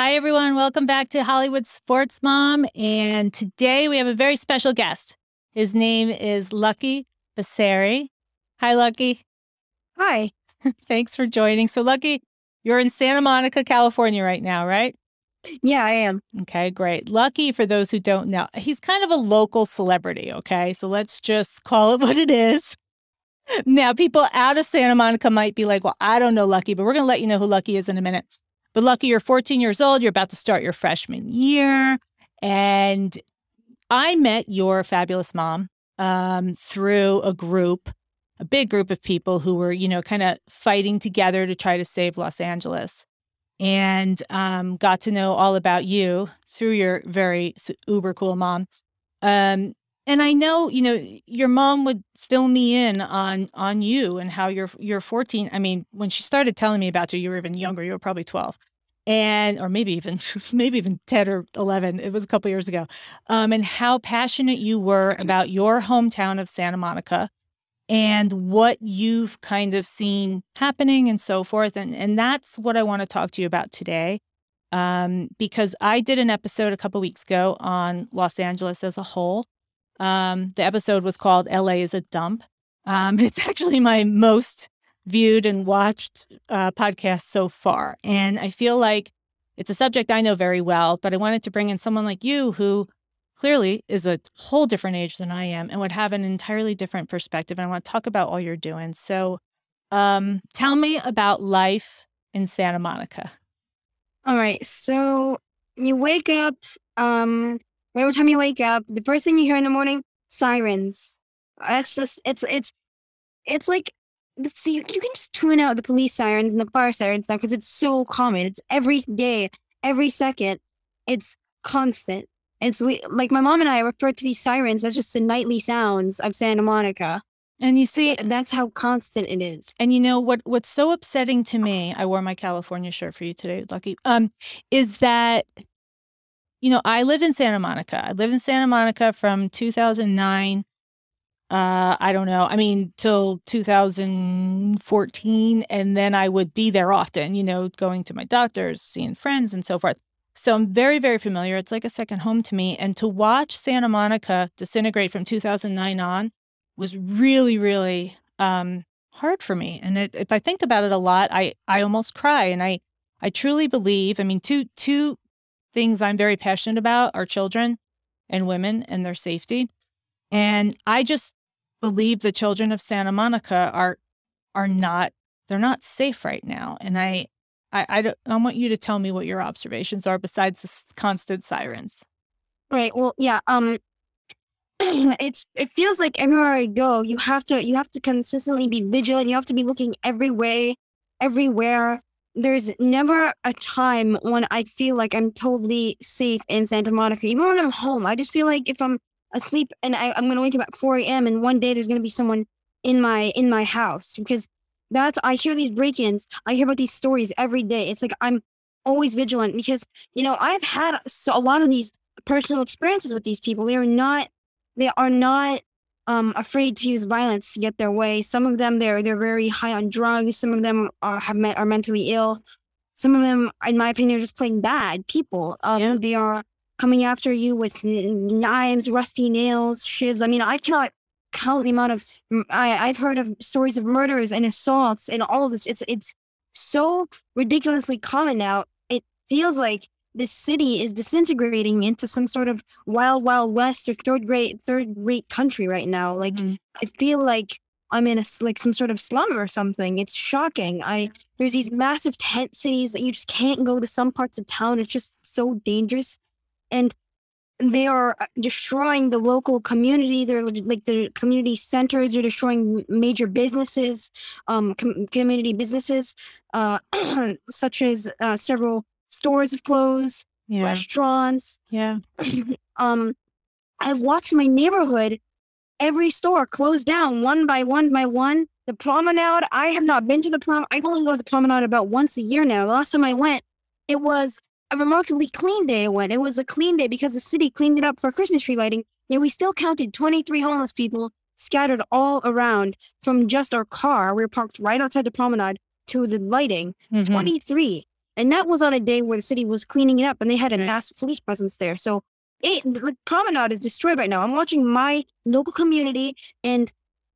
Hi, everyone. Welcome back to Hollywood Sports Mom. And today we have a very special guest. His name is Lucky Basseri. Hi, Lucky. Hi. Thanks for joining. So, Lucky, you're in Santa Monica, California right now, right? Yeah, I am. Okay, great. Lucky, for those who don't know, he's kind of a local celebrity. Okay. So let's just call it what it is. Now, people out of Santa Monica might be like, well, I don't know Lucky, but we're going to let you know who Lucky is in a minute. But Lucky, you're 14 years old. You're about to start your freshman year. And I met your fabulous mom um, through a group, a big group of people who were, you know, kind of fighting together to try to save Los Angeles. And um, got to know all about you through your very uber cool mom. Um, and I know, you know, your mom would fill me in on on you and how you're you're 14. I mean, when she started telling me about you, you were even younger. You were probably 12 and or maybe even maybe even 10 or 11 it was a couple years ago um, and how passionate you were about your hometown of santa monica and what you've kind of seen happening and so forth and and that's what i want to talk to you about today um, because i did an episode a couple weeks ago on los angeles as a whole um, the episode was called la is a dump um, it's actually my most viewed and watched uh, podcasts so far. And I feel like it's a subject I know very well, but I wanted to bring in someone like you who clearly is a whole different age than I am and would have an entirely different perspective. And I want to talk about all you're doing. So um, tell me about life in Santa Monica. All right. So you wake up, um, every time you wake up, the first thing you hear in the morning, sirens. That's just, it's, it's, it's like see, you can just tune out the police sirens and the fire sirens now because it's so common. It's every day, every second. It's constant. It's like my mom and I refer to these sirens as just the nightly sounds of Santa Monica. And you see, that's how constant it is. And you know what? What's so upsetting to me? I wore my California shirt for you today, Lucky. Um, is that you know I lived in Santa Monica. I lived in Santa Monica from 2009 uh, I don't know. I mean, till 2014. And then I would be there often, you know, going to my doctors, seeing friends, and so forth. So I'm very, very familiar. It's like a second home to me. And to watch Santa Monica disintegrate from 2009 on was really, really um, hard for me. And it, if I think about it a lot, I, I almost cry. And I, I truly believe, I mean, two, two things I'm very passionate about are children and women and their safety. And I just believe the children of Santa Monica are are not they're not safe right now. And I I I, don't, I want you to tell me what your observations are besides the constant sirens. Right. Well, yeah. Um, it's it feels like everywhere I go, you have to you have to consistently be vigilant. You have to be looking every way, everywhere. There's never a time when I feel like I'm totally safe in Santa Monica. Even when I'm home, I just feel like if I'm asleep and I, I'm gonna wake up at 4 a.m. and one day there's gonna be someone in my in my house because that's I hear these break-ins. I hear about these stories every day. It's like I'm always vigilant because you know I've had a lot of these personal experiences with these people. They are not they are not um, afraid to use violence to get their way. Some of them they're they're very high on drugs. Some of them are have met, are mentally ill. Some of them, in my opinion, are just plain bad people. Um, yeah. They are coming after you with knives, rusty nails, shivs. I mean, I cannot count the amount of I, I've heard of stories of murders and assaults and all of this. It's it's so ridiculously common now. It feels like this city is disintegrating into some sort of wild, wild west or third rate, third rate country right now. Like mm-hmm. I feel like I'm in a like some sort of slum or something. It's shocking. I there's these massive tent cities that you just can't go to some parts of town. It's just so dangerous and they are uh, destroying the local community. They're like the community centers. They're destroying major businesses, um, com- community businesses, uh, such as uh, several stores have closed, yeah. restaurants. Yeah. um, I've watched my neighborhood, every store close down one by one by one. The promenade. I have not been to the prom. I only go to the promenade about once a year now. The last time I went, it was a remarkably clean day it went. It was a clean day because the city cleaned it up for Christmas tree lighting. Yet we still counted 23 homeless people scattered all around from just our car. We were parked right outside the promenade to the lighting. Mm-hmm. 23. And that was on a day where the city was cleaning it up and they had a mass police presence there. So it the promenade is destroyed right now. I'm watching my local community and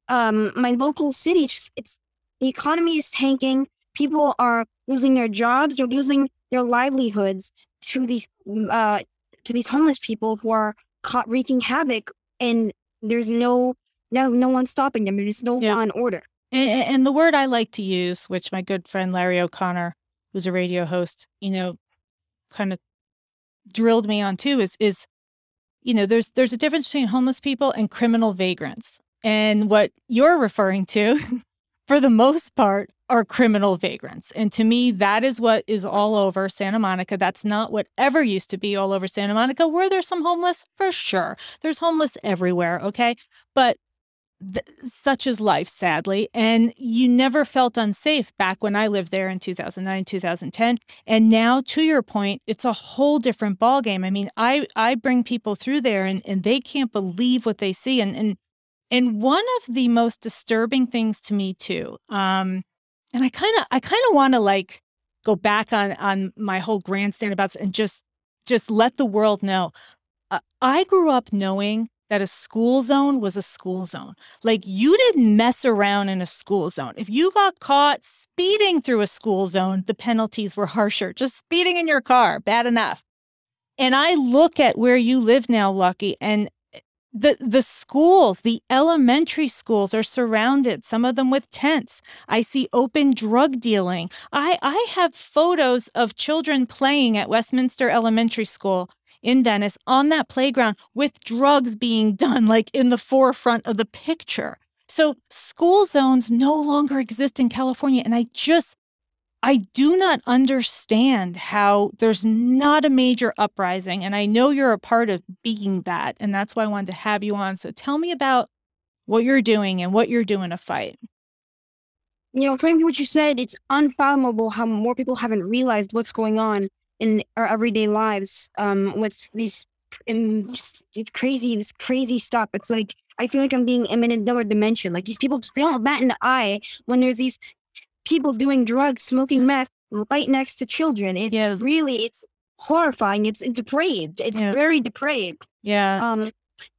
um my local city. It's, it's the economy is tanking. People are losing their jobs. They're losing their livelihoods to these uh to these homeless people who are caught wreaking havoc and there's no no no one stopping them. There's no Yeah. law and order. And, and the word I like to use, which my good friend Larry O'Connor, who's a radio host, you know, kind of drilled me on too, is is you know, there's there's a difference between homeless people and criminal vagrants. And what you're referring to, for the most part, are criminal vagrants. And to me, that is what is all over Santa Monica. That's not what ever used to be all over Santa Monica. Were there some homeless? For sure. There's homeless everywhere, okay? But th- such is life, sadly. And you never felt unsafe back when I lived there in 2009, 2010. And now, to your point, it's a whole different ballgame. I mean, I I bring people through there, and and they can't believe what they see. And and and one of the most disturbing things to me too, um, and I kind of I kind of want to like go back on on my whole grandstand about and just just let the world know. Uh, I grew up knowing that a school zone was a school zone. Like you didn't mess around in a school zone. If you got caught speeding through a school zone, the penalties were harsher. Just speeding in your car, bad enough. And I look at where you live now, Lucky, and eh, the the schools, the elementary schools are surrounded, some of them with tents. I see open drug dealing. I I have photos of children playing at Westminster Elementary School in Venice on that playground with drugs being done like in the forefront of the picture. So school zones no longer exist in California and I just I do not understand how there's not a major uprising and I know you're a part of being that and that's why I wanted to have you on. So tell me about what you're doing and what you're doing to fight. You know, frankly, what you said, it's unfathomable how more people haven't realized what's going on in our everyday lives um, with these just crazy, this crazy stuff. It's like I feel like I'm being in another dimension. Like these people just they don't bat an eye when there's these people doing drugs, smoking meth right next to children. It's Yeah. really it's horrifying. It's it's depraved. It's Yeah. very depraved. Yeah. Um,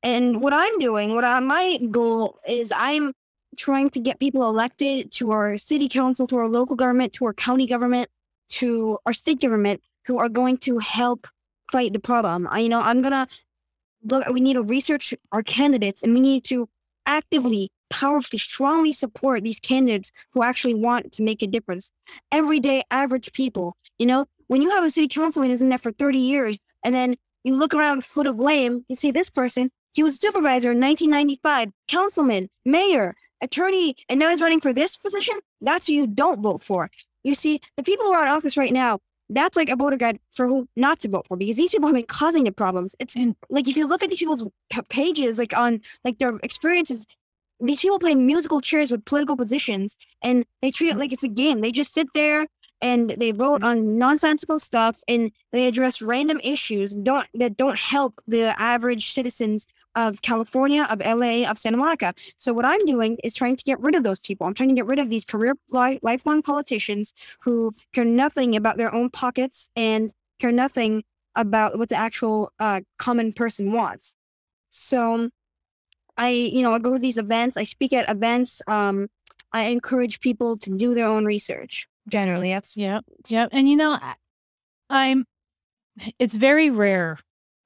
and what I'm doing, what I, my goal is, I'm trying to get people elected to our city council, to our local government, to our county government, to our state government, who are going to help fight the problem. I, you know, I'm gonna look. We need to research our candidates, and we need to actively, powerfully, strongly support these candidates who actually want to make a difference. Everyday average people. You know, when you have a city councilman who's in there for 30 years, and then you look around foot of blame, you see this person, he was supervisor in 1995, councilman, mayor, attorney, and now he's running for this position. That's who you don't vote for. You see, the people who are in office right now, that's like a voter guide for who not to vote for because these people have been causing the problems. It's And- like if you look at these people's p- pages, like on like their experiences, these people play musical chairs with political positions and they treat it like it's a game. They just sit there and they vote on nonsensical stuff and they address random issues don't that don't help the average citizens of California, of LA, of Santa Monica. So what I'm doing is trying to get rid of those people. I'm trying to get rid of these career li- lifelong politicians who care nothing about their own pockets and care nothing about what the actual uh, common person wants. So I, you know, I go to these events, I speak at events, um, I encourage people to do their own research. Generally, that's yeah, yeah. And you know, I- I'm it's very rare.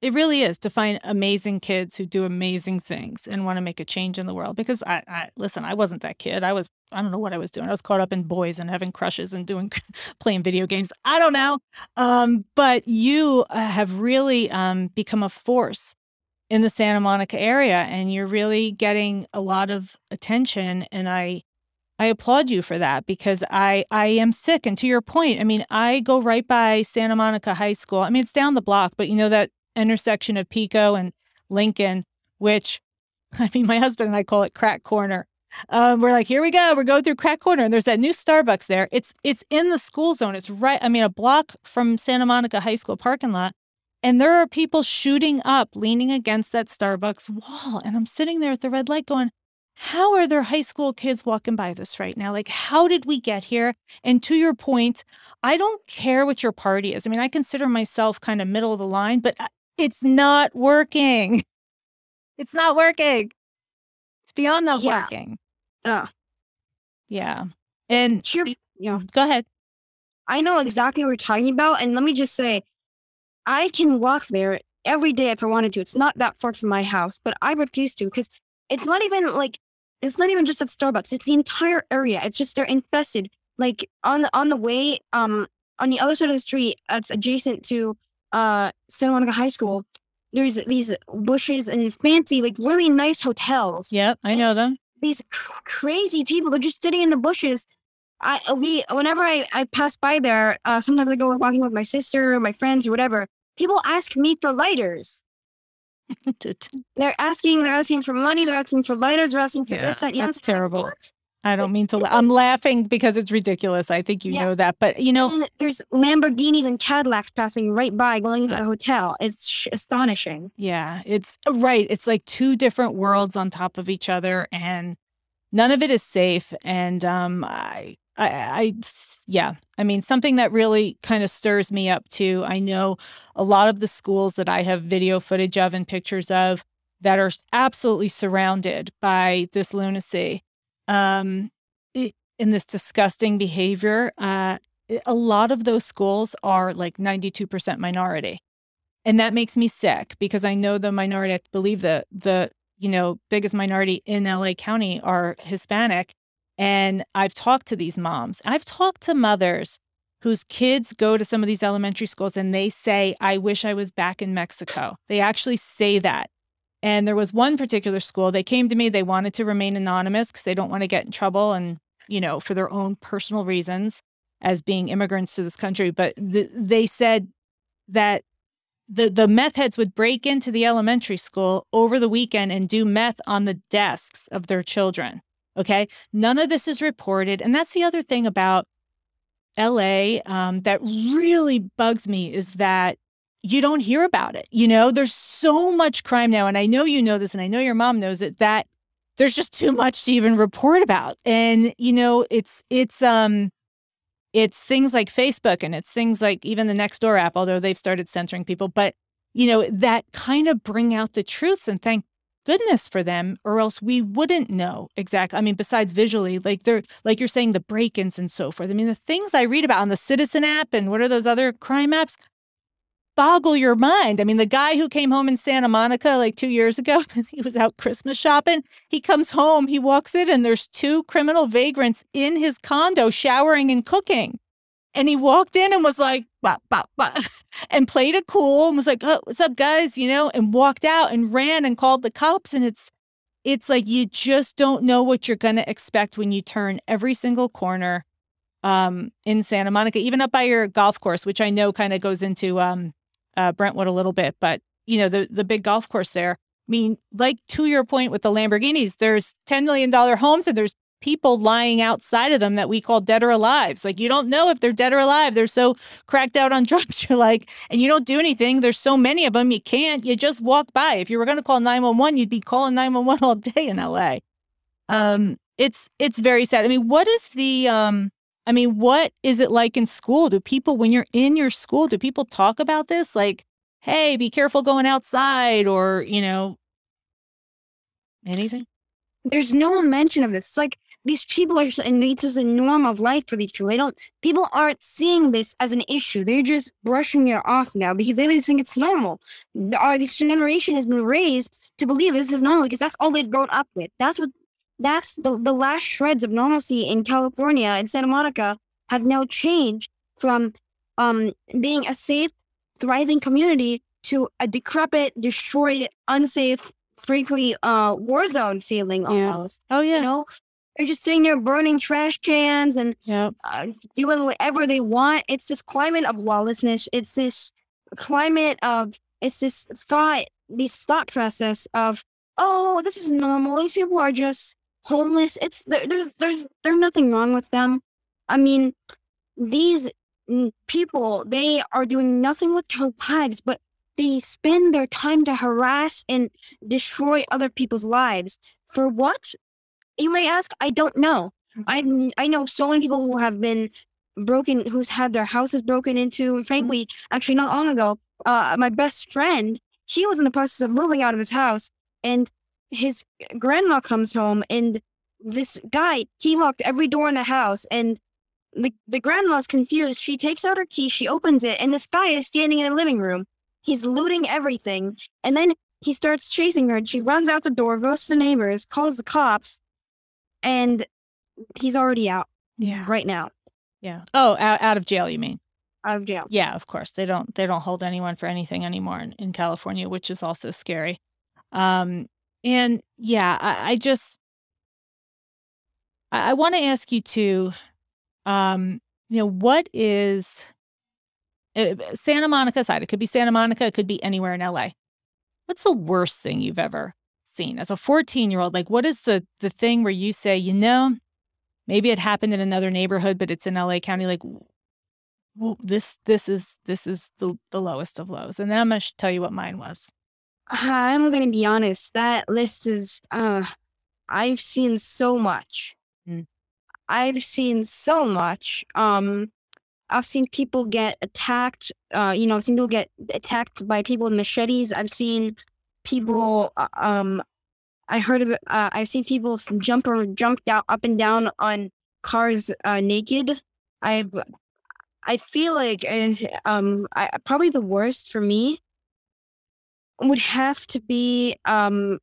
It really is to find amazing kids who do amazing things and want to make a change in the world. Because I, I listen, I wasn't that kid. I was, I don't know what I was doing. I was caught up in boys and having crushes and doing playing video games. I don't know. Um, but you uh, have really um, become a force in the Santa Monica area, and you're really getting a lot of attention. And I, I applaud you for that because I I am sick. And to your point, I mean, I go right by Santa Monica High School. I mean, it's down the block, but you know that intersection of Pico and Lincoln, which I mean, my husband and I call it crack corner. Um, we're like, here we go. We're going through crack corner, and there's that new Starbucks there. It's it's in the school zone. It's right. I mean, a block from Santa Monica High School parking lot. And there are people shooting up, leaning against that Starbucks wall. And I'm sitting there at the red light going, how are there high school kids walking by this right now? Like, how did we get here? And to your point, I don't care what your party is. I mean, I consider myself kind of middle of the line, but uh, it's not working. It's not working. It's beyond not Yeah. working. Uh, Yeah. And cheer. Yeah. go ahead. I know exactly what you're talking about. And let me just say, I can walk there every day if I wanted to. It's not that far from my house, but I refuse to because it's not even like it's not even just at Starbucks. It's the entire area. It's just they're infested. Like on the on the way, um, on the other side of the street, that's adjacent to uh Santa Monica High School. There's these bushes and fancy, like really nice hotels Yep, I know them. these cr- crazy people. They're just sitting in the bushes. I we whenever I I pass by there, uh, sometimes I go walking with my sister or my friends or whatever. People ask me for lighters. They're asking. They're asking for money. They're asking for lighters. They're asking for Yeah, this. That. yeah. that's terrible. "What?" I don't mean to. La- I'm laughing because it's ridiculous. I think you Yeah. know that, but you know, And there's Lamborghinis and Cadillacs passing right by, going to the hotel. It's sh- astonishing. yeah, it's right. It's like two different worlds on top of each other, and none of it is safe. And um, I, I, I, yeah. I mean, something that really kind of stirs me up too. I know a lot of the schools that I have video footage of and pictures of that are absolutely surrounded by this lunacy um, in this disgusting behavior. Uh, a lot of those schools are like 92% minority. And that makes me sick because I know the minority, I believe the, the, you know, biggest minority in LA County are Hispanic. And I've talked to these moms. I've talked to mothers whose kids go to some of these elementary schools and they say, I wish I was back in Mexico. They actually say that. And there was one particular school, they came to me, they wanted to remain anonymous because they don't want to get in trouble and, you know, for their own personal reasons as being immigrants to this country. But th- they said that the, the meth heads would break into the elementary school over the weekend and do meth on the desks of their children. Okay. None of this is reported. And that's the other thing about LA um, that really bugs me is that you don't hear about it. You know, there's so much crime now. And I know you know this, and I know your mom knows it, that there's just too much to even report about. And, you know, it's, it's, um, it's things like Facebook and it's things like even the Nextdoor app, although they've started censoring people, but you know, that kind of bring out the truths and thank goodness for them, or else we wouldn't know exactly. I mean, besides visually, like they're like you're saying, the break-ins and so forth. I mean, the things I read about on the Citizen app and what are those other crime apps boggle your mind. I mean, the guy who came home in Santa Monica like two years ago, he was out Christmas shopping. He comes home, he walks in, and there's two criminal vagrants in his condo showering and cooking. And he walked in and was like, bop, bop, bop, and played it cool and was like, oh, what's up, guys? You know, and walked out and ran and called the cops. And it's, it's like you just don't know what you're going to expect when you turn every single corner um, in Santa Monica, even up by your golf course, which I know kind of goes into um, uh, Brentwood a little bit, but you know, the, the big golf course there. I mean, like to your point with the Lamborghinis, there's $10 million homes and there's people lying outside of them that we call dead or alive. Like you don't know if they're dead or alive. They're so cracked out on drugs. You're like, and you don't do anything. There's so many of them. You can't. You just walk by. If you were going to call 911, you'd be calling 911 all day in LA. Um, it's it's very sad. I mean, what is the um? I mean, what is it like in school? Do people, when you're in your school, do people talk about this? Like, hey, be careful going outside, or you know, anything? There's no mention of this. It's like these people are, and it's just a norm of life for these people. They don't. People aren't seeing this as an issue. They're just brushing it off now because they just think it's normal. Uh, this generation has been raised to believe this is normal because that's all they've grown up with. That's what. That's the the last shreds of normalcy in California and Santa Monica have now changed from um being a safe, thriving community to a decrepit, destroyed, unsafe, frankly, uh, war zone feeling Yeah. almost. Oh You yeah, know, they're just sitting there burning trash cans and yeah, uh, doing whatever they want. It's this climate of lawlessness. It's this climate of it's this thought, this thought process of oh, this is normal. These people are just homeless. It's there, there's there's there's nothing wrong with them. I mean, these people they are doing nothing with their lives, but they spend their time to harass and destroy other people's lives for what? You may ask, I don't know. I I know so many people who have been broken, who's had their houses broken into. And frankly, actually, not long ago, uh, my best friend, he was in the process of moving out of his house, and his grandma comes home, and this guy, he locked every door in the house, and the the grandma's confused. She takes out her key, she opens it, and this guy is standing in the living room. He's looting everything, and then he starts chasing her, and she runs out the door, goes to the neighbors, calls the cops, and he's already out Yeah. right now Yeah. Oh, out, out of jail, you mean? out of jail. Yeah, of course. They don't they don't hold anyone for anything anymore in, in California, which is also scary. Um and yeah, I, I just I, I want to ask you too, um, you know, what is uh, Santa Monica side? It could be Santa Monica, it could be anywhere in LA. What's the worst thing you've ever seen as a 14 year old? Like, what is the the thing where you say, you know, maybe it happened in another neighborhood, but it's in LA County? Like, well, this this is this is the the lowest of lows. And then I'm gonna tell you what mine was. I'm gonna be honest. That list is. Uh, I've seen so much. Mm. I've seen so much. Um, I've seen people get attacked. Uh, you know, I've seen people get attacked by people with machetes. I've seen people. uh, Um, I heard of. Uh, I've seen people jump or jump down up and down on cars uh, naked. I've. I feel like, uh, um, I, probably the worst for me would have to be um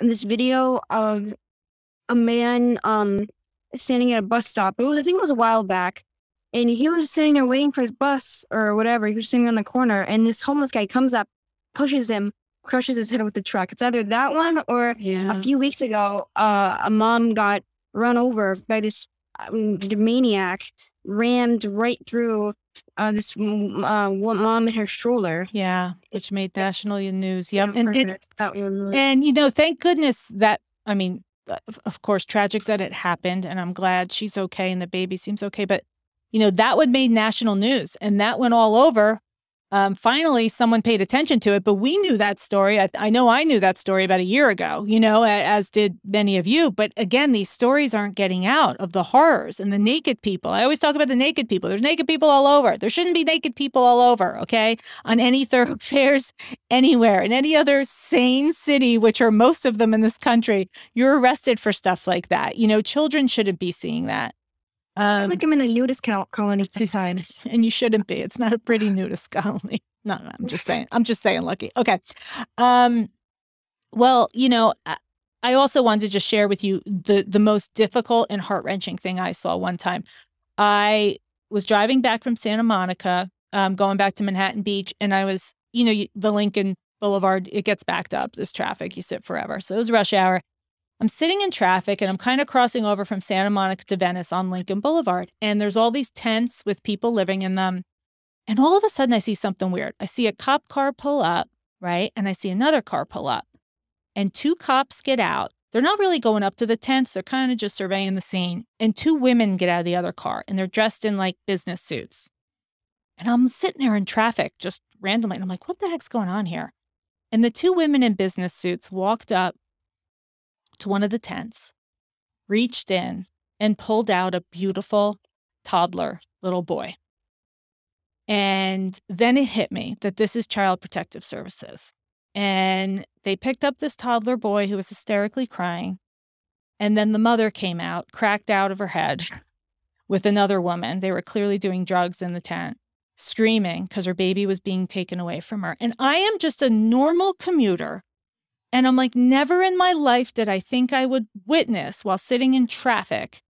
this video of a man um standing at a bus stop. It was I think it was a while back. And he was sitting there waiting for his bus or whatever. He was sitting on the corner and this homeless guy comes up, pushes him, crushes his head with the truck. It's either that one or Yeah. a few weeks ago, uh, a mom got run over by this um, maniac, rammed right through uh, this uh, mom and her stroller. Yeah, which made national news. Yep. And, it, And you know, thank goodness that I mean, uh, of- of course, tragic that it happened, and I'm glad she's okay and the baby seems okay. But you know, that would made national news, and that went all over. Um, finally, someone paid attention to it, but we knew that story. I, I know I knew that story about a year ago, you know, as did many of you. But again, these stories aren't getting out of the horrors and the naked people. I always talk about the naked people. There's naked people all over. There shouldn't be naked people all over, okay? On any thoroughfares anywhere in any other sane city, which are most of them in this country, you're arrested for stuff like that. You know, children shouldn't be seeing that. I Um, like I'm in a nudist col- colony sometimes. and you shouldn't be. It's not a pretty nudist colony. No, no, I'm just saying. I'm just saying, Lucky. Okay. Um, well, you know, I- I also wanted to just share with you the the most difficult and heart wrenching thing I saw one time. I was driving back from Santa Monica, um, going back to Manhattan Beach, and I was, you know, the Lincoln Boulevard, it gets backed up. This traffic, you sit forever. So it was rush hour. I'm sitting in traffic and I'm kind of crossing over from Santa Monica to Venice on Lincoln Boulevard. And there's all these tents with people living in them. And all of a sudden, I see something weird. I see a cop car pull up, right? And I see another car pull up. And two cops get out. They're not really going up to the tents, they're kind of just surveying the scene. And two women get out of the other car and they're dressed in like business suits. And I'm sitting there in traffic just randomly. And I'm like, what the heck's going on here? And the two women in business suits walked up to one of the tents, reached in, and pulled out a beautiful toddler little boy. And then it hit me that this is Child Protective Services. And they picked up this toddler boy who was hysterically crying. And then the mother came out, cracked out of her head with another woman. They were clearly doing drugs in the tent, screaming because her baby was being taken away from her. And I am just a normal commuter. And I'm like, never in my life did I think I would witness while sitting in traffic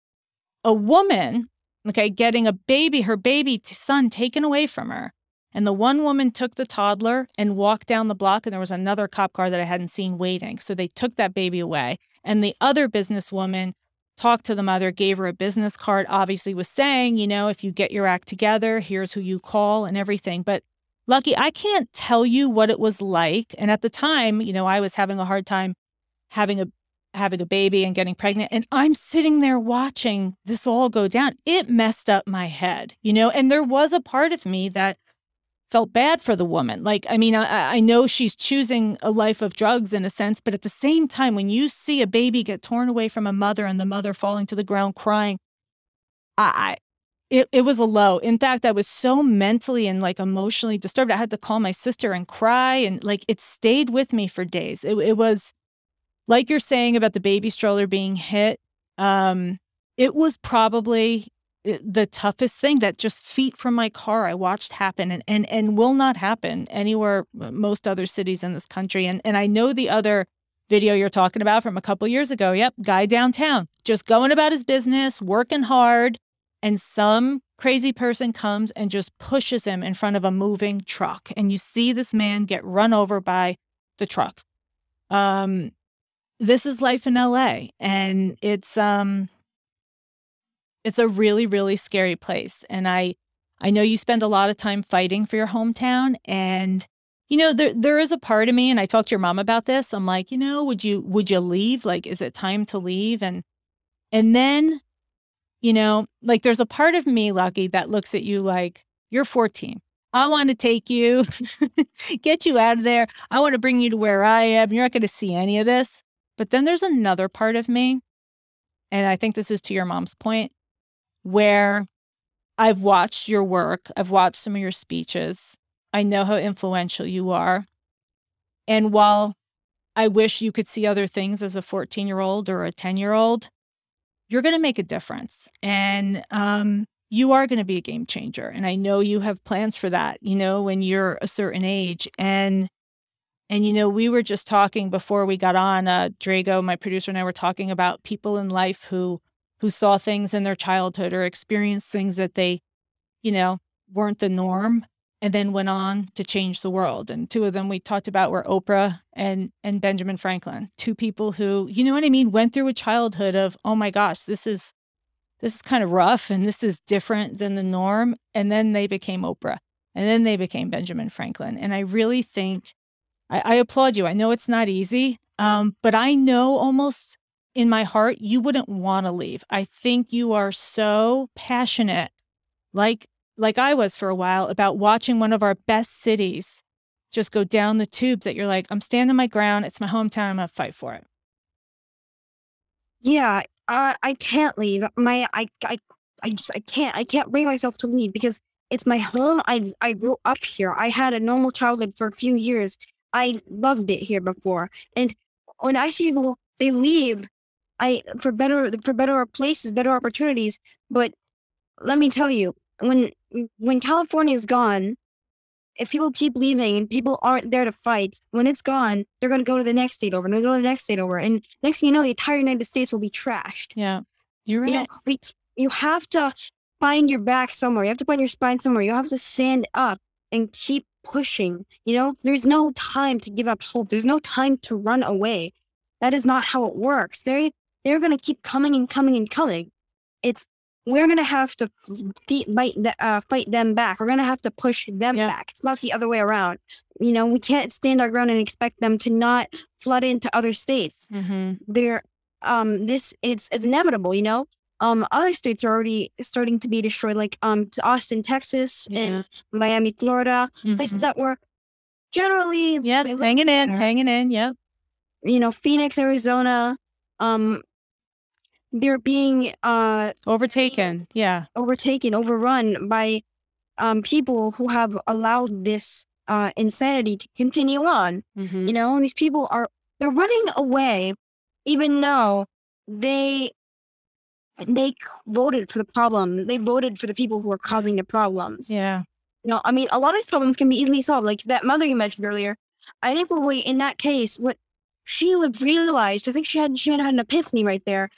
a woman, okay, getting a baby, her baby son taken away from her. And the one woman took the toddler and walked down the block, and there was another cop car that I hadn't seen waiting. So they took that baby away. And the other businesswoman talked to the mother, gave her a business card, obviously was saying, you know, if you get your act together, here's who you call and everything. But Lucky, I can't tell you what it was like. And at the time, you know, I was having a hard time having a having a baby and getting pregnant and I'm sitting there watching this all go down. It messed up my head, you know, and there was a part of me that felt bad for the woman. Like, I mean, I, I know she's choosing a life of drugs in a sense, but at the same time, when you see a baby get torn away from a mother and the mother falling to the ground crying, I, I it, it was a low. In fact, I was so mentally and like emotionally disturbed. I had to call my sister and cry, and like it stayed with me for days. It, it was like you're saying about the baby stroller being hit. Um, it was probably eh, the toughest thing that just feet from my car I watched happen and and and will not happen anywhere most other cities in this country and and I know the other video you're talking about from a couple years ago yep guy downtown just going about his business working hard and some crazy person comes and just pushes him in front of a moving truck and you see this man get run over by the truck um this is life in LA and it's um it's a really, really scary place. And I I know you spend a lot of time fighting for your hometown. And, you know, there there is a part of me, and I talked to your mom about this. I'm like, you know, would you would you leave? Like, is it time to leave? And and then, you know, like there's a part of me, Lucky, that looks at you like, you're 14. I want to take you, get you out of there. I want to bring you to where I am. You're not going to see any of this. But then there's another part of me, and I think this is to your mom's point, where I've watched your work, I've watched some of your speeches. I know how influential you are. And while I wish you could see other things as a 14 year old or a 10 year old, you're going to make a difference. And um, you are going to be a game changer. And I know you have plans for that, you know, when you're a certain age. And and you know, we were just talking before we got on. Uh, Drago, my producer, and I were talking about people in life who who saw things in their childhood or experienced things that they, you know, weren't the norm and then went on to change the world. And two of them we talked about were Oprah and and Benjamin Franklin, two people who, you know what I mean, went through a childhood of, oh my gosh, this is this is kind of rough and this is different than the norm. And then they became Oprah. And then they became Benjamin Franklin. And I really think I, I applaud you. I know it's not easy. Um, but I know almost in my heart, you wouldn't want to leave. I think you are so passionate, like like I was for a while, about watching one of our best cities just go down the tubes that you're like, I'm standing my ground. It's my hometown. I'm gonna fight for it. Yeah, uh, I can't leave. My I I I just I can't I can't bring myself to leave because it's my home. I I grew up here. I had a normal childhood for a few years. I loved it here before, and when I see people they leave I for better for better places, better opportunities. But let me tell you, when Mm, when California is gone, if people keep leaving and people aren't there to fight, when it's gone, they're going to go to the next state over, and they go to the next state over, and next thing you know, the entire United States will be trashed. Yeah, you're right. You know, we, you have to find your back somewhere. You have to find your spine somewhere. You have to stand up and keep pushing. You know, there's no time to give up hope. There's no time to run away. That is not how it works. They they're going to keep coming and coming and coming. It's we're going to have to fight, uh, fight them back. We're going to have to push them yeah. back. It's not the other way around. You know, we can't stand our ground and expect them to not flood into other states. Mm-hmm. They're um this it's it's inevitable. You know, um other states are already starting to be destroyed, like um Austin, Texas, yeah. and Miami, Florida, mm-hmm. places that were generally yeah hanging in, hanging in. Yep. You know, Phoenix, Arizona, um they're being uh overtaken yeah. overtaken overrun by um people who have allowed this uh insanity to continue on. Mm-hmm. you know and these people are they're running away even though they they voted for the problem. They voted for the people who are causing the problems. Yeah. You know i mean a lot of these problems can be easily solved. Like that mother you mentioned earlier i think probably in that case what she would realize i think she had she had, had an epiphany right there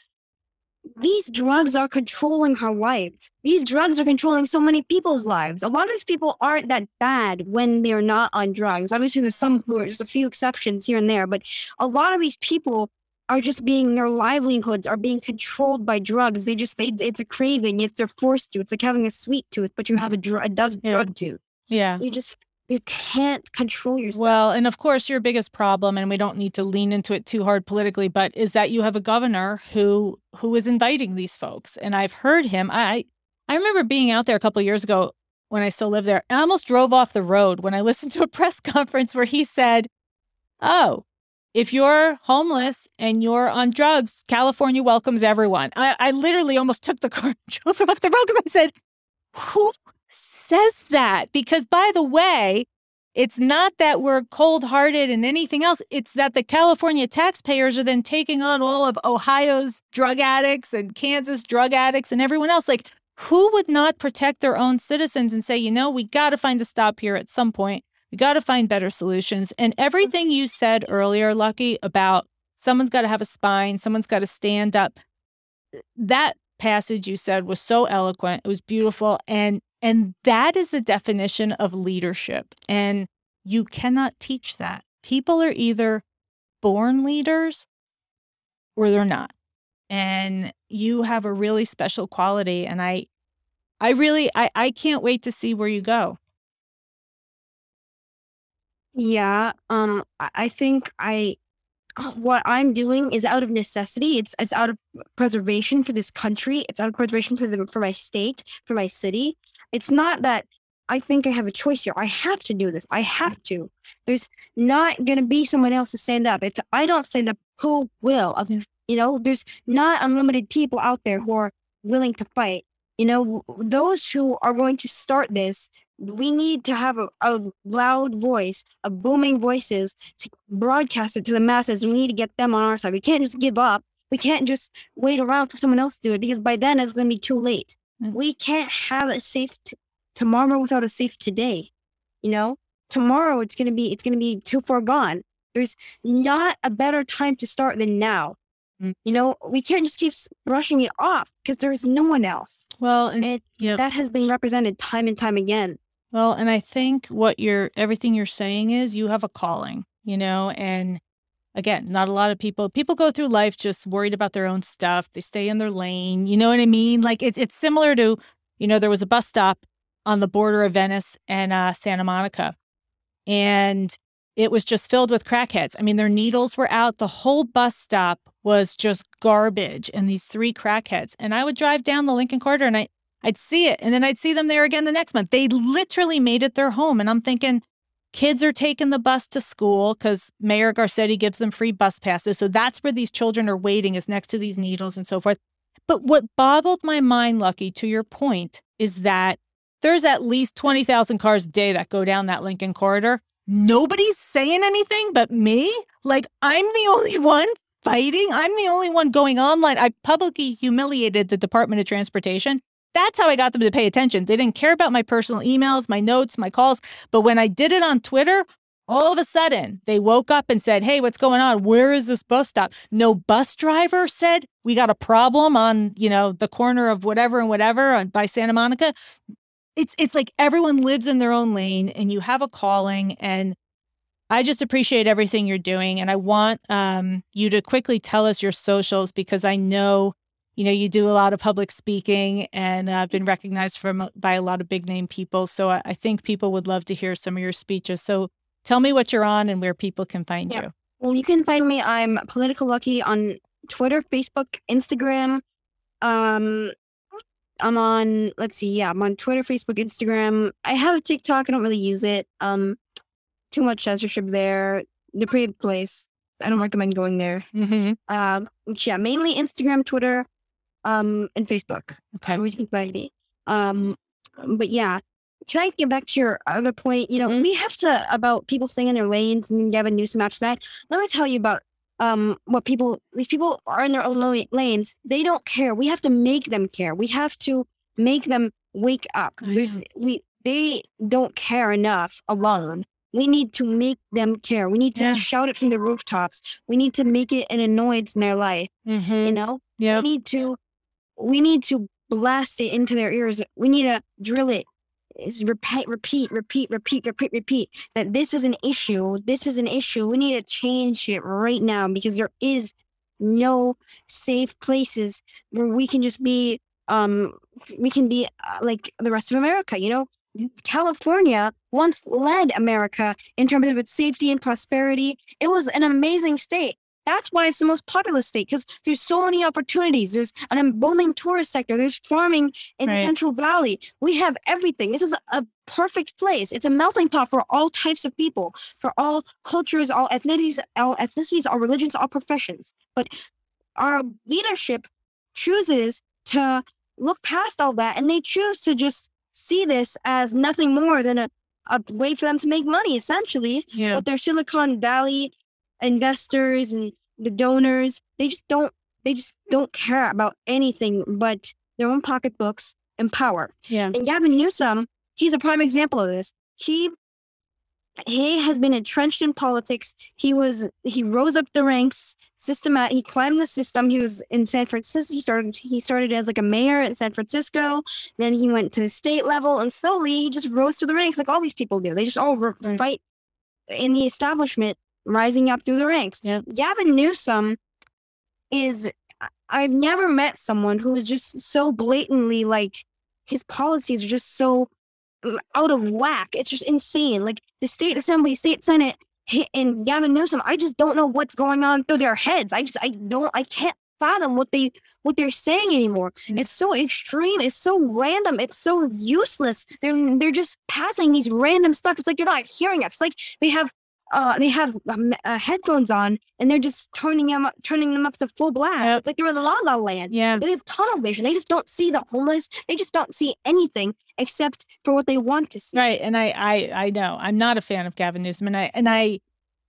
these drugs are controlling her life. These drugs are controlling so many people's lives. A lot of these people aren't that bad when they're not on drugs. Obviously, there's some who are, there's a few exceptions here and there, but a lot of these people are just being their livelihoods are being controlled by drugs. They just they, it's a craving. It's they're forced to. It's like having a sweet tooth, but you have a, dr- a drug tooth. Yeah, you just you can't control yourself. Well, and of course, your biggest problem, and we don't need to lean into it too hard politically, but is that you have a governor who who is inviting these folks. And I've heard him. I I remember being out there a couple years ago when I still lived there. I almost drove off the road when I listened to a press conference where he said, Oh, if you're homeless and you're on drugs, California welcomes everyone. I, I literally almost took the car and drove off the road because I said, Who says that? Because, by the way, it's not that we're cold hearted and anything else. It's that the California taxpayers are then taking on all of Ohio's drug addicts and Kansas drug addicts and everyone else. Like, who would not protect their own citizens and say, you know, we got to find a stop here at some point? We got to find better solutions. And everything you said earlier, Lucky, about someone's got to have a spine, someone's got to stand up. That passage you said was so eloquent. It was beautiful. And and that is the definition of leadership. And you cannot teach that. People are either born leaders or they're not. And you have a really special quality. And I I really I, I can't wait to see where you go. Yeah, um, I think I what I'm doing is out of necessity. It's it's out of preservation for this country. It's out of preservation for the for my state, for my city. It's not that I think I have a choice here. I have to do this. I have to. There's not gonna be someone else to stand up. If I don't stand up, who will? Uh, You know, there's not unlimited people out there who are willing to fight. You know, those who are going to start this we need to have a, a loud voice, a booming voices to broadcast it to the masses. We need to get them on our side. We can't just give up. We can't just wait around for someone else to do it because by then it's going to be too late. Mm. We can't have a safe t- tomorrow without a safe today. You know, tomorrow it's going to be it's going to be too far gone. There's not a better time to start than now. Mm. You know, we can't just keep brushing it off because there's no one else. Well, and, and yep. that has been represented time and time again. Well, and I think what you're everything you're saying is you have a calling, you know, and again, not a lot of people people go through life just worried about their own stuff. They stay in their lane. You know what I mean? Like it's it's similar to, you know, there was a bus stop on the border of Venice and uh, Santa Monica. And it was just filled with crackheads. I mean, their needles were out. The whole bus stop was just garbage and these three crackheads. And I would drive down the Lincoln Corridor and I I'd see it and then I'd see them there again the next month. They literally made it their home. And I'm thinking, kids are taking the bus to school because Mayor Garcetti gives them free bus passes. So that's where these children are waiting, is next to these needles and so forth. But what boggled my mind, Lucky, to your point, is that there's at least 20,000 cars a day that go down that Lincoln corridor. Nobody's saying anything but me. Like, I'm the only one fighting. I'm the only one going online. I publicly humiliated the Department of Transportation that's how I got them to pay attention. They didn't care about my personal emails, my notes, my calls. But when I did it on Twitter, all of a sudden they woke up and said, Hey, what's going on? Where is this bus stop? No bus driver said, We got a problem on, you know, the corner of whatever and whatever by Santa Monica. It's it's like everyone lives in their own lane and you have a calling and I just appreciate everything you're doing. And I want um, you to quickly tell us your socials because I know you know, you do a lot of public speaking and I've uh, been recognized from by a lot of big name people. So I, I, think people would love to hear some of your speeches. So tell me what you're on and where people can find yeah. you. Well, you can find me. I'm Political Lucky on Twitter, Facebook, Instagram. Um, I'm on. Let's see. Yeah, I'm on Twitter, Facebook, Instagram. I have a TikTok. I don't really use it. Um, too much censorship there. Depraved place. I don't recommend going there. Mm-hmm. Um, yeah, mainly Instagram, Twitter um, and Facebook. Okay. You can me. Um, but yeah, can I get back to your other point? You know, we have to about people staying in their lanes and Gavin Newsom after that. Let me tell you about um what people these people are in their own lanes. They don't care. We have to make them care. We have to make them wake up. There's we they don't care enough alone. We need to make them care. We need to yeah. shout it from the rooftops. We need to make it an annoyance in their life. Mm-hmm. You know, yeah. We need to we need to blast it into their ears. We need to drill it. Is repeat, repeat, repeat, repeat, repeat, repeat. That this is an issue. This is an issue. We need to change it right now because there is no safe places where we can just be. Um, we can be uh, like the rest of America. You know, California once led America in terms of its safety and prosperity. It was an amazing state. That's why it's the most populous state because there's so many opportunities. There's an booming tourist sector. There's farming in right. the Central Valley. We have everything. This is a, perfect place. It's a melting pot for all types of people, for all cultures, all ethnicities, all ethnicities, all religions, all professions. But our leadership chooses to look past all that and they choose to just see this as nothing more than a, a way for them to make money essentially yeah. but their silicon valley investors and the donors they just don't they just don't care about anything but their own pocketbooks and power yeah and gavin newsom he's a prime example of this he he has been entrenched in politics. He was he rose up the ranks, systematic. He climbed the system. He was in San Francisco. He started he started as like a mayor in San Francisco. Then he went to the state level, and slowly he just rose to the ranks like all these people do. They just all right. fight in the establishment, rising up through the ranks. Yeah. Gavin Newsom is. I've never met someone who is just so blatantly like his policies are just so out of whack. It's just insane. Like the state assembly, state senate, and Gavin Newsom. I just don't know what's going on through their heads. I just I don't I can't fathom what they what they're saying anymore. Mm. It's so extreme. It's so random. It's so useless. They're they're just passing these random stuff. It's like you're not hearing us. It's like they have uh, they have um, uh, headphones on and they're just turning them up, turning them up to full blast. Yep. It's like they're in La La Land. Yeah, they have tunnel vision. They just don't see the homeless. They just don't see anything except for what they want to see. Right, and I, I, I know I'm not a fan of Gavin Newsom, and I, and I,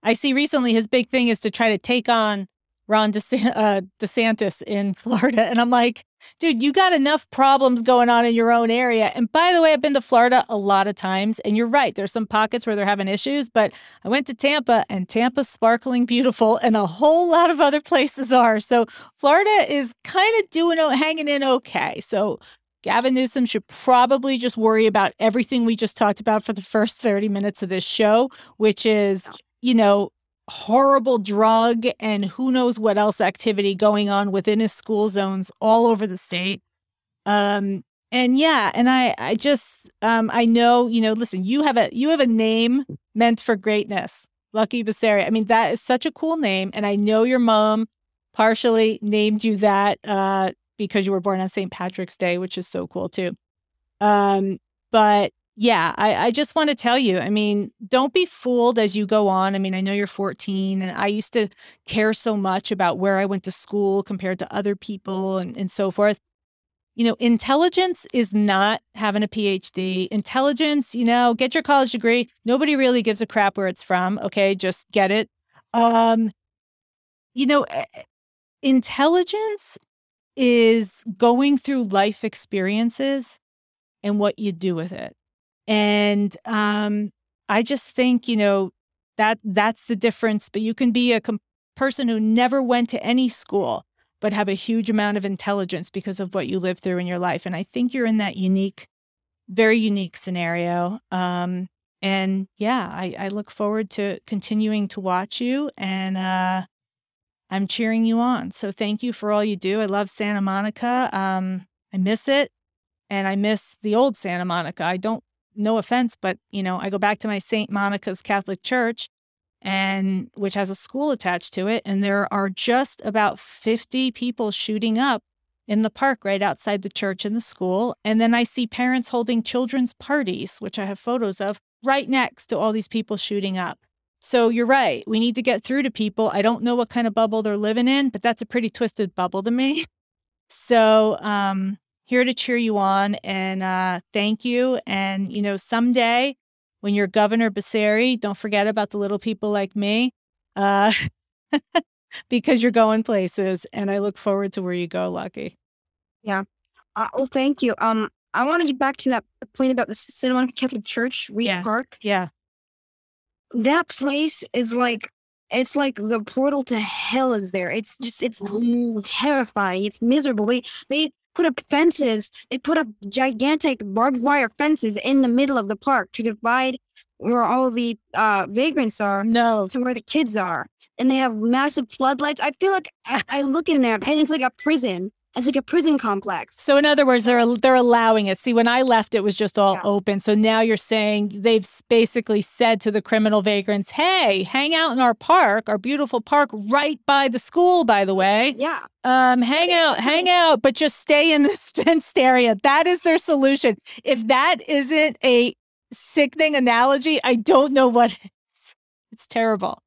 I see recently his big thing is to try to take on Ron DeSantis, uh, DeSantis in Florida. And I'm like, dude, you got enough problems going on in your own area. And by the way, I've been to Florida a lot of times, and you're right. There's some pockets where they're having issues, but I went to Tampa, and Tampa's sparkling beautiful, and a whole lot of other places are. So Florida is kind of doing, hanging in okay. So Gavin Newsom should probably just worry about everything we just talked about for the first 30 minutes of this show, which is, you know, horrible drug and who knows what else activity going on within his school zones all over the state. Um, and yeah, and I, I just, um, I know, you know, listen, you have a, you have a name meant for greatness, Lucky Basari. I mean, that is such a cool name, and I know your mom partially named you that uh, because you were born on St. Patrick's Day, which is so cool too. Um, but yeah, I, I just want to tell you, I mean, don't be fooled as you go on. I mean, I know you're 14, and I used to care so much about where I went to school compared to other people and, and so forth. You know, intelligence is not having a PhD. Intelligence, you know, get your college degree. Nobody really gives a crap where it's from. Okay, just get it. Um, you know, intelligence is going through life experiences and what you do with it. And um, I just think, you know, that that's the difference. But you can be a person who never went to any school, but have a huge amount of intelligence because of what you lived through in your life. And I think you're in that unique, very unique scenario. Um, and yeah, I, I look forward to continuing to watch you and uh, I'm cheering you on. So thank you for all you do. I love Santa Monica. Um, I miss it. And I miss the old Santa Monica. I don't no offense, but you know, I go back to my St. Monica's Catholic Church and which has a school attached to it and there are just about 50 people shooting up in the park right outside the church and the school and then I see parents holding children's parties, which I have photos of, right next to all these people shooting up. So you're right. We need to get through to people. I don't know what kind of bubble they're living in, but that's a pretty twisted bubble to me. So um here to cheer you on and uh, thank you. And, you know, someday when you're Governor Basari, don't forget about the little people like me uh, because you're going places. And I look forward to where you go, Lucky. Yeah. Uh, well, thank you. Um, I want to get back to that point about the Monica Catholic Church, Reed yeah. Park. Yeah. That place is like it's like the portal to hell is there. It's just it's terrifying. It's miserable. They they put up fences. They put up gigantic barbed wire fences in the middle of the park to divide where all the uh, vagrants are no. to where the kids are. And they have massive floodlights. I feel like I, I look in there and it's like a prison. It's like a prison complex. So in other words, they're they're allowing it. See, when I left, it was just all Yeah. open. So now you're saying they've basically said to the criminal vagrants, "Hey, hang out in our park, our beautiful park, right by the school. By the way, Yeah. um, hang out, hang out, but just stay in this fenced area." That is their solution. If that isn't a sickening analogy, I don't know what is. It's terrible.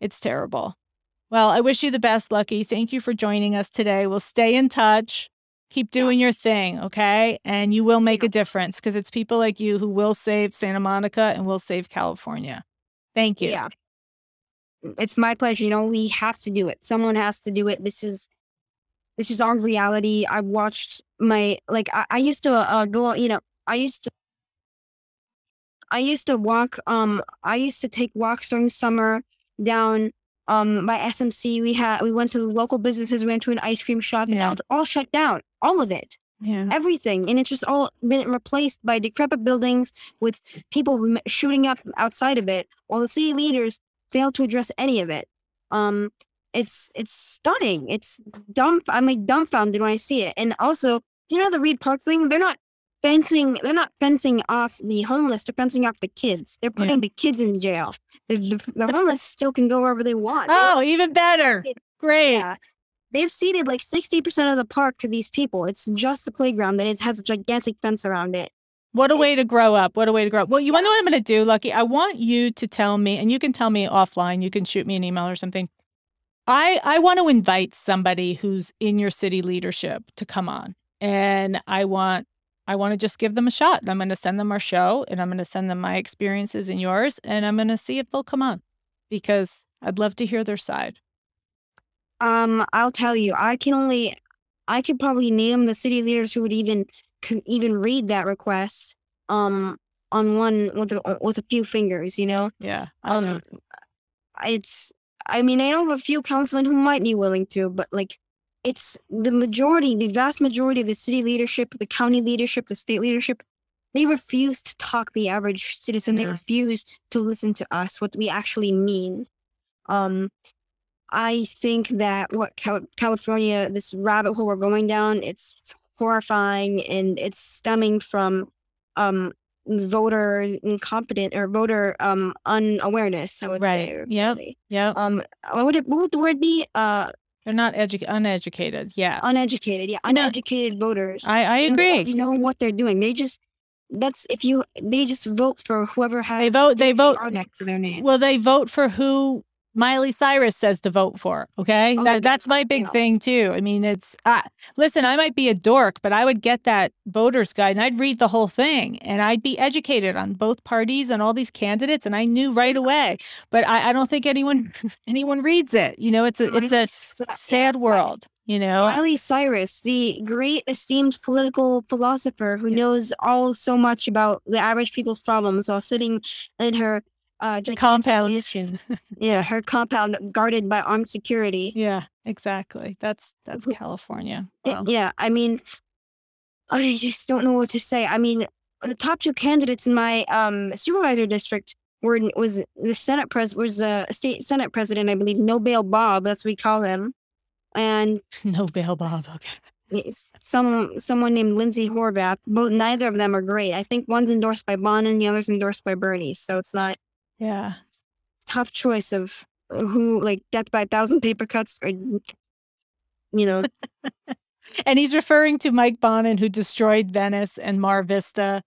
It's terrible. Well, I wish you the best, Lucky. Thank you for joining us today. We'll stay in touch. Keep doing your thing, okay? And you will make a difference because it's people like you who will save Santa Monica and will save California. Thank you. Yeah. It's my pleasure. You know, we have to do it. Someone has to do it. This is this is our reality. I watched my like I, I used to uh, go, you know, I used to I used to walk um I used to take walks during summer down um by SMC. We had we went to the local businesses, we went to an ice cream shop, Yeah. it's all shut down. All of it. Yeah. everything and it's just all been replaced by decrepit buildings with people shooting up outside of it while the city leaders fail to address any of it um it's it's stunning it's dumb i'm like dumbfounded when i see it and also you know the reed park thing they're not fencing they're not fencing off the homeless they're fencing off the kids they're putting the kids in jail the, the, the homeless still can go wherever they want Oh, even better. Great. yeah. They've ceded like 60% of the park to these people. It's just a playground that it has a gigantic fence around it. What a way to grow up. What a way to grow up. Well, you want to know what I'm going to do, Lucky? I want you to tell me, and you can tell me offline. You can shoot me an email or something. I I want to invite somebody who's in your city leadership to come on, and I want I want to just give them a shot. I'm going to send them our show, and I'm going to send them my experiences and yours, and I'm going to see if they'll come on, because I'd love to hear their side. Um, I'll tell you, I can only, I could probably name the city leaders who would even could even read that request. Um, on one with a, with a few fingers, you know. Yeah, I don't know. Um, it's. I mean, I know of a few councilmen who might be willing to, but like, it's the majority, the vast majority of the city leadership, the county leadership, the state leadership. They refuse to talk the average citizen. They refuse to listen to us, what we actually mean. Um, I think that what Cal- California, this rabbit hole we're going down, it's horrifying and it's stemming from um voter incompetent or voter um unawareness. I would Right. say. Yep. Yeah, Um, what would it, what would the word be? Uh, they're not edu- uneducated. Yeah, uneducated. Yeah, You uneducated voters. I I agree. don't know what they're doing. They just that's if you they just vote for whoever has They vote. They vote. Next to their name. Well, they vote for who Miley Cyrus says to vote for. Okay, Oh, that, that's my big yeah. thing too. I mean, it's uh, listen. I might be a dork, but I would get that voters guide and I'd read the whole thing, and I'd be educated on both parties and all these candidates, and I knew right away. But I, I don't think anyone anyone reads it. You know, it's a it's a yeah. sad world. You know, Miley Cyrus, the great esteemed political philosopher who knows all so much about the average people's problems while sitting in her uh compound. yeah, her compound guarded by armed security. Yeah, exactly. That's that's California. I- Well, Yeah, I mean, I just don't know what to say. I mean, the top two candidates in my um supervisor district were was the Senate pres was a state Senate president, I believe, No Bail Bob. That's what we call him, and no bail, Bob. Okay. some someone named Lindsay Horvath. Both neither of them are great. I think one's endorsed by Bon and the other's endorsed by Bernie. So it's not Yeah. tough choice of who like death by a thousand paper cuts or you know And he's referring to Mike Bonin, who destroyed Venice and Mar Vista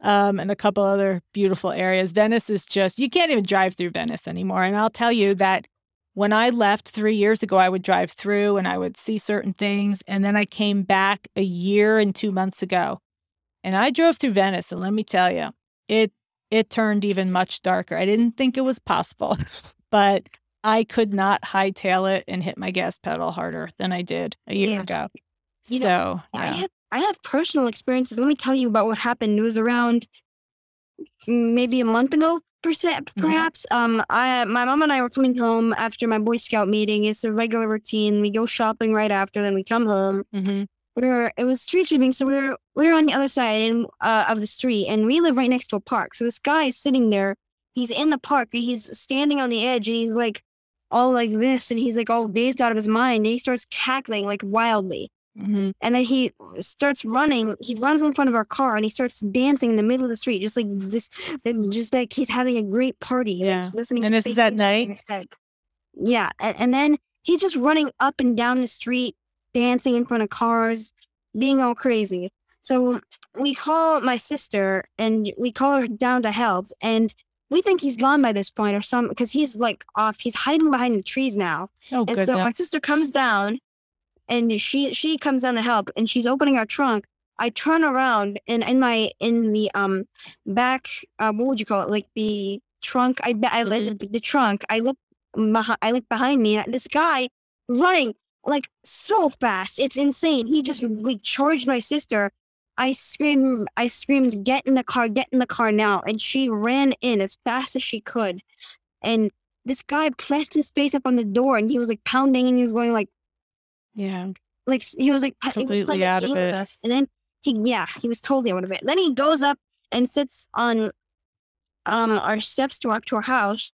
um, and a couple other beautiful areas. Venice is just, you can't even drive through Venice anymore. And I'll tell you that when I left three years ago, I would drive through and I would see certain things. And then I came back a year and two months ago and I drove through Venice. And let me tell you, it, it turned even much darker. I didn't think it was possible, but I could not hightail it and hit my gas pedal harder than I did a year Yeah. ago. You so, know, I have I have personal experiences. Let me tell you about what happened. It was around maybe a month ago, Mm-hmm. perhaps. Um, I my mom and I were coming home after my Boy Scout meeting. It's a regular routine. We go shopping right after, then we come home. hmm We were it was street sweeping, so we were we were on the other side and, uh, of the street, and we live right next to a park. So this guy is sitting there. He's in the park. and He's standing on the edge, and he's like all like this, and he's like all dazed out of his mind. And he starts cackling like wildly Mhm. And then he starts running. He runs in front of our car and he starts dancing in the middle of the street, just like just, just like he's having a great party. like, Yeah. listening. And to this is at night? Yeah, and, and then he's just running up and down the street, dancing in front of cars, being all crazy. So we call my sister and we call her down to help, and we think he's gone by this point or some because he's like off. He's hiding behind the trees now. Oh, And good. so my sister comes down and she she comes down to help and she's opening our trunk. I turn around and in my in the um back uh, what would you call it like the trunk I I Mm-hmm. the, the trunk I look I look behind me and this guy running like so fast it's insane he just like charged my sister I screamed I screamed get in the car get in the car now and she ran in as fast as she could and this guy pressed his face up on the door and he was like pounding and he was going like yeah. like he was like he was Completely out of it. us. And then he yeah, he was totally out of it. Then he goes up and sits on um our steps to our to our house.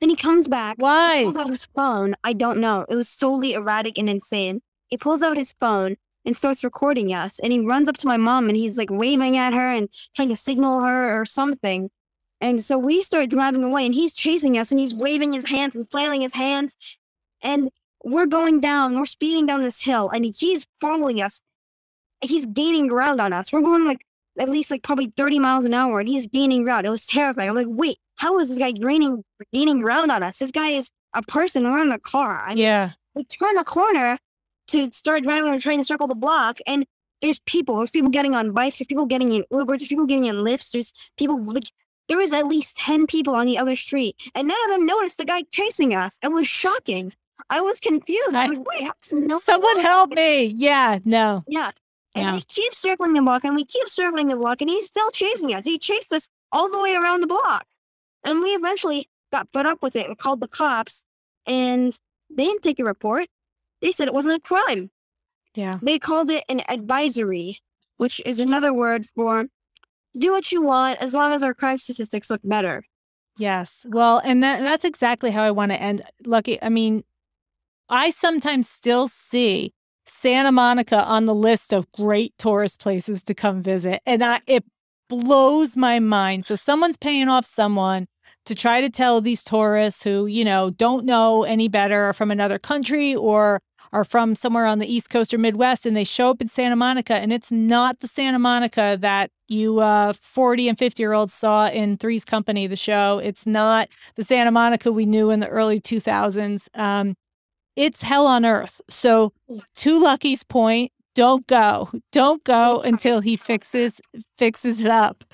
Then he comes back, Why? pulls out his phone. I don't know. It was solely erratic and insane. He pulls out his phone and starts recording us. And he runs up to my mom and he's like waving at her and trying to signal her or something. And so we start driving away and he's chasing us and he's waving his hands and flailing his hands. And we're going down, we're speeding down this hill and he's following us. He's gaining ground on us. We're going like at least like probably 30 miles an hour and he's gaining ground. It was terrifying. I'm like, wait, how is this guy gaining gaining ground on us? This guy is a person. We're in a car. I mean, Yeah. we turn a corner to start driving and trying to circle the block and there's people there's people getting on bikes there's people getting in ubers there's people getting in Lyfts there's people like there was at least 10 people on the other street and none of them noticed the guy chasing us it was shocking i was confused i I- was does no Someone help me. Yeah. No. yeah and Yeah. we keep circling the block and we keep circling the block and he's still chasing us he chased us all the way around the block and we eventually got fed up with it and called the cops and they didn't take a report they said it wasn't a crime Yeah. they called it an advisory, which is another word for do what you want as long as our crime statistics look better. Yes. Well, and that that's exactly how I want to end. Lucky. I mean, I sometimes still see Santa Monica on the list of great tourist places to come visit, and I it blows my mind. So someone's paying off someone to try to tell these tourists who, you know, don't know any better are from another country or are from somewhere on the East Coast or Midwest and they show up in Santa Monica and it's not the Santa Monica that you uh 40 and 50 year olds saw in Three's Company, the show. It's not the Santa Monica we knew in the early 2000s. Um, it's hell on earth. So, to Lucky's point, don't go. Don't go until he fixes fixes it up.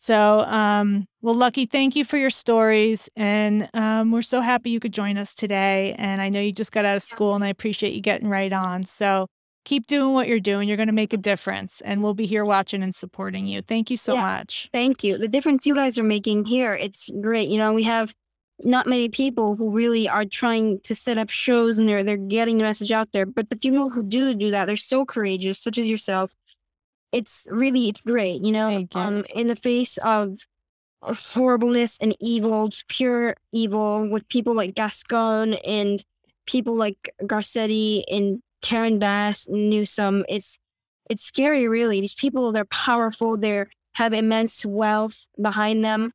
So, um, well, Lucky, thank you for your stories, and um, we're so happy you could join us today. And I know you just got out of school, and I appreciate you getting right on. So, keep doing what you're doing. You're going to make a difference, and we'll be here watching and supporting you. Thank you so Yeah. much. Thank you. The difference you guys are making here, it's great. You know, we have not many people who really are trying to set up shows and they're they're getting the message out there. But the people who do do that, they're so courageous, such as yourself. It's really it's great, you know. You. Um, in the face of horribleness and evil, pure evil, with people like Gascon and people like Garcetti and Karen Bass and Newsom, it's it's scary really. These people they're powerful, they're have immense wealth behind them,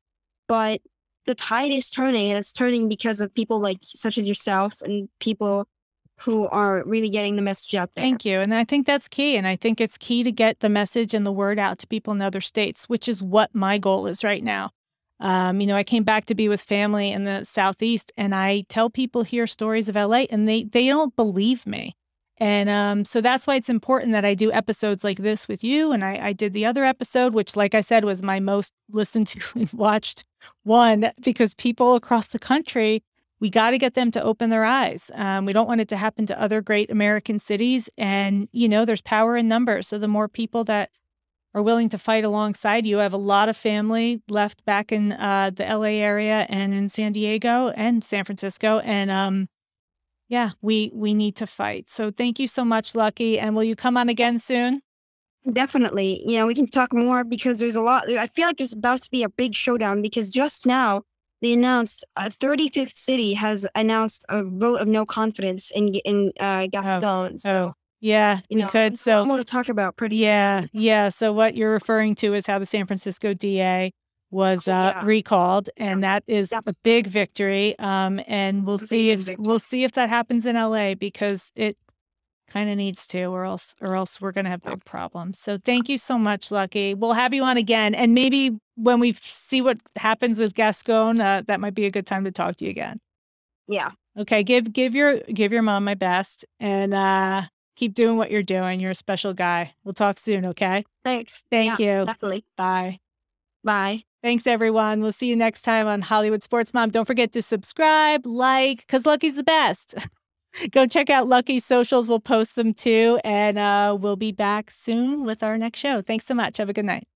but the tide is turning and it's turning because of people like such as yourself and people who are really getting the message out there. Thank you. And I think that's key. And I think it's key to get the message and the word out to people in other states, which is what my goal is right now. Um, you know, I came back to be with family in the Southeast and I tell people here stories of LA and they they don't believe me. And um, so that's why it's important that I do episodes like this with you. And I, I did the other episode, which, like I said, was my most listened to and watched one because people across the country we got to get them to open their eyes. Um, we don't want it to happen to other great American cities. And, you know, there's power in numbers. So the more people that are willing to fight alongside you, I have a lot of family left back in uh, the LA area and in San Diego and San Francisco. And, um, yeah, we we need to fight. So thank you so much, Lucky. And will you come on again soon? Definitely. You know, we can talk more because there's a lot. I feel like there's about to be a big showdown because just now they announced a 35th city has announced a vote of no confidence in in uh, Gascon. So Oh, Yeah, You we know, could. So more to talk about pretty Yeah, yeah. So what you're referring to is how the San Francisco DA was uh, Yeah. recalled, and that is Yep. a big victory. Um, and we'll see if we'll see if that happens in LA because it kind of needs to, or else or else we're gonna have big problems. So thank you so much, Lucky. We'll have you on again, and maybe when we see what happens with Gascon, uh, that might be a good time to talk to you again. Yeah. Okay, give give your give your mom my best, and uh, keep doing what you're doing. You're a special guy. We'll talk soon. Okay. Thanks. Thank Yeah, you. Definitely. Bye. Bye. Thanks, everyone. We'll see you next time on Hollywood Sports Mom. Don't forget to subscribe, like, because Lucky's the best. Go check out Lucky's socials. We'll post them too. And uh, we'll be back soon with our next show. Thanks so much. Have a good night.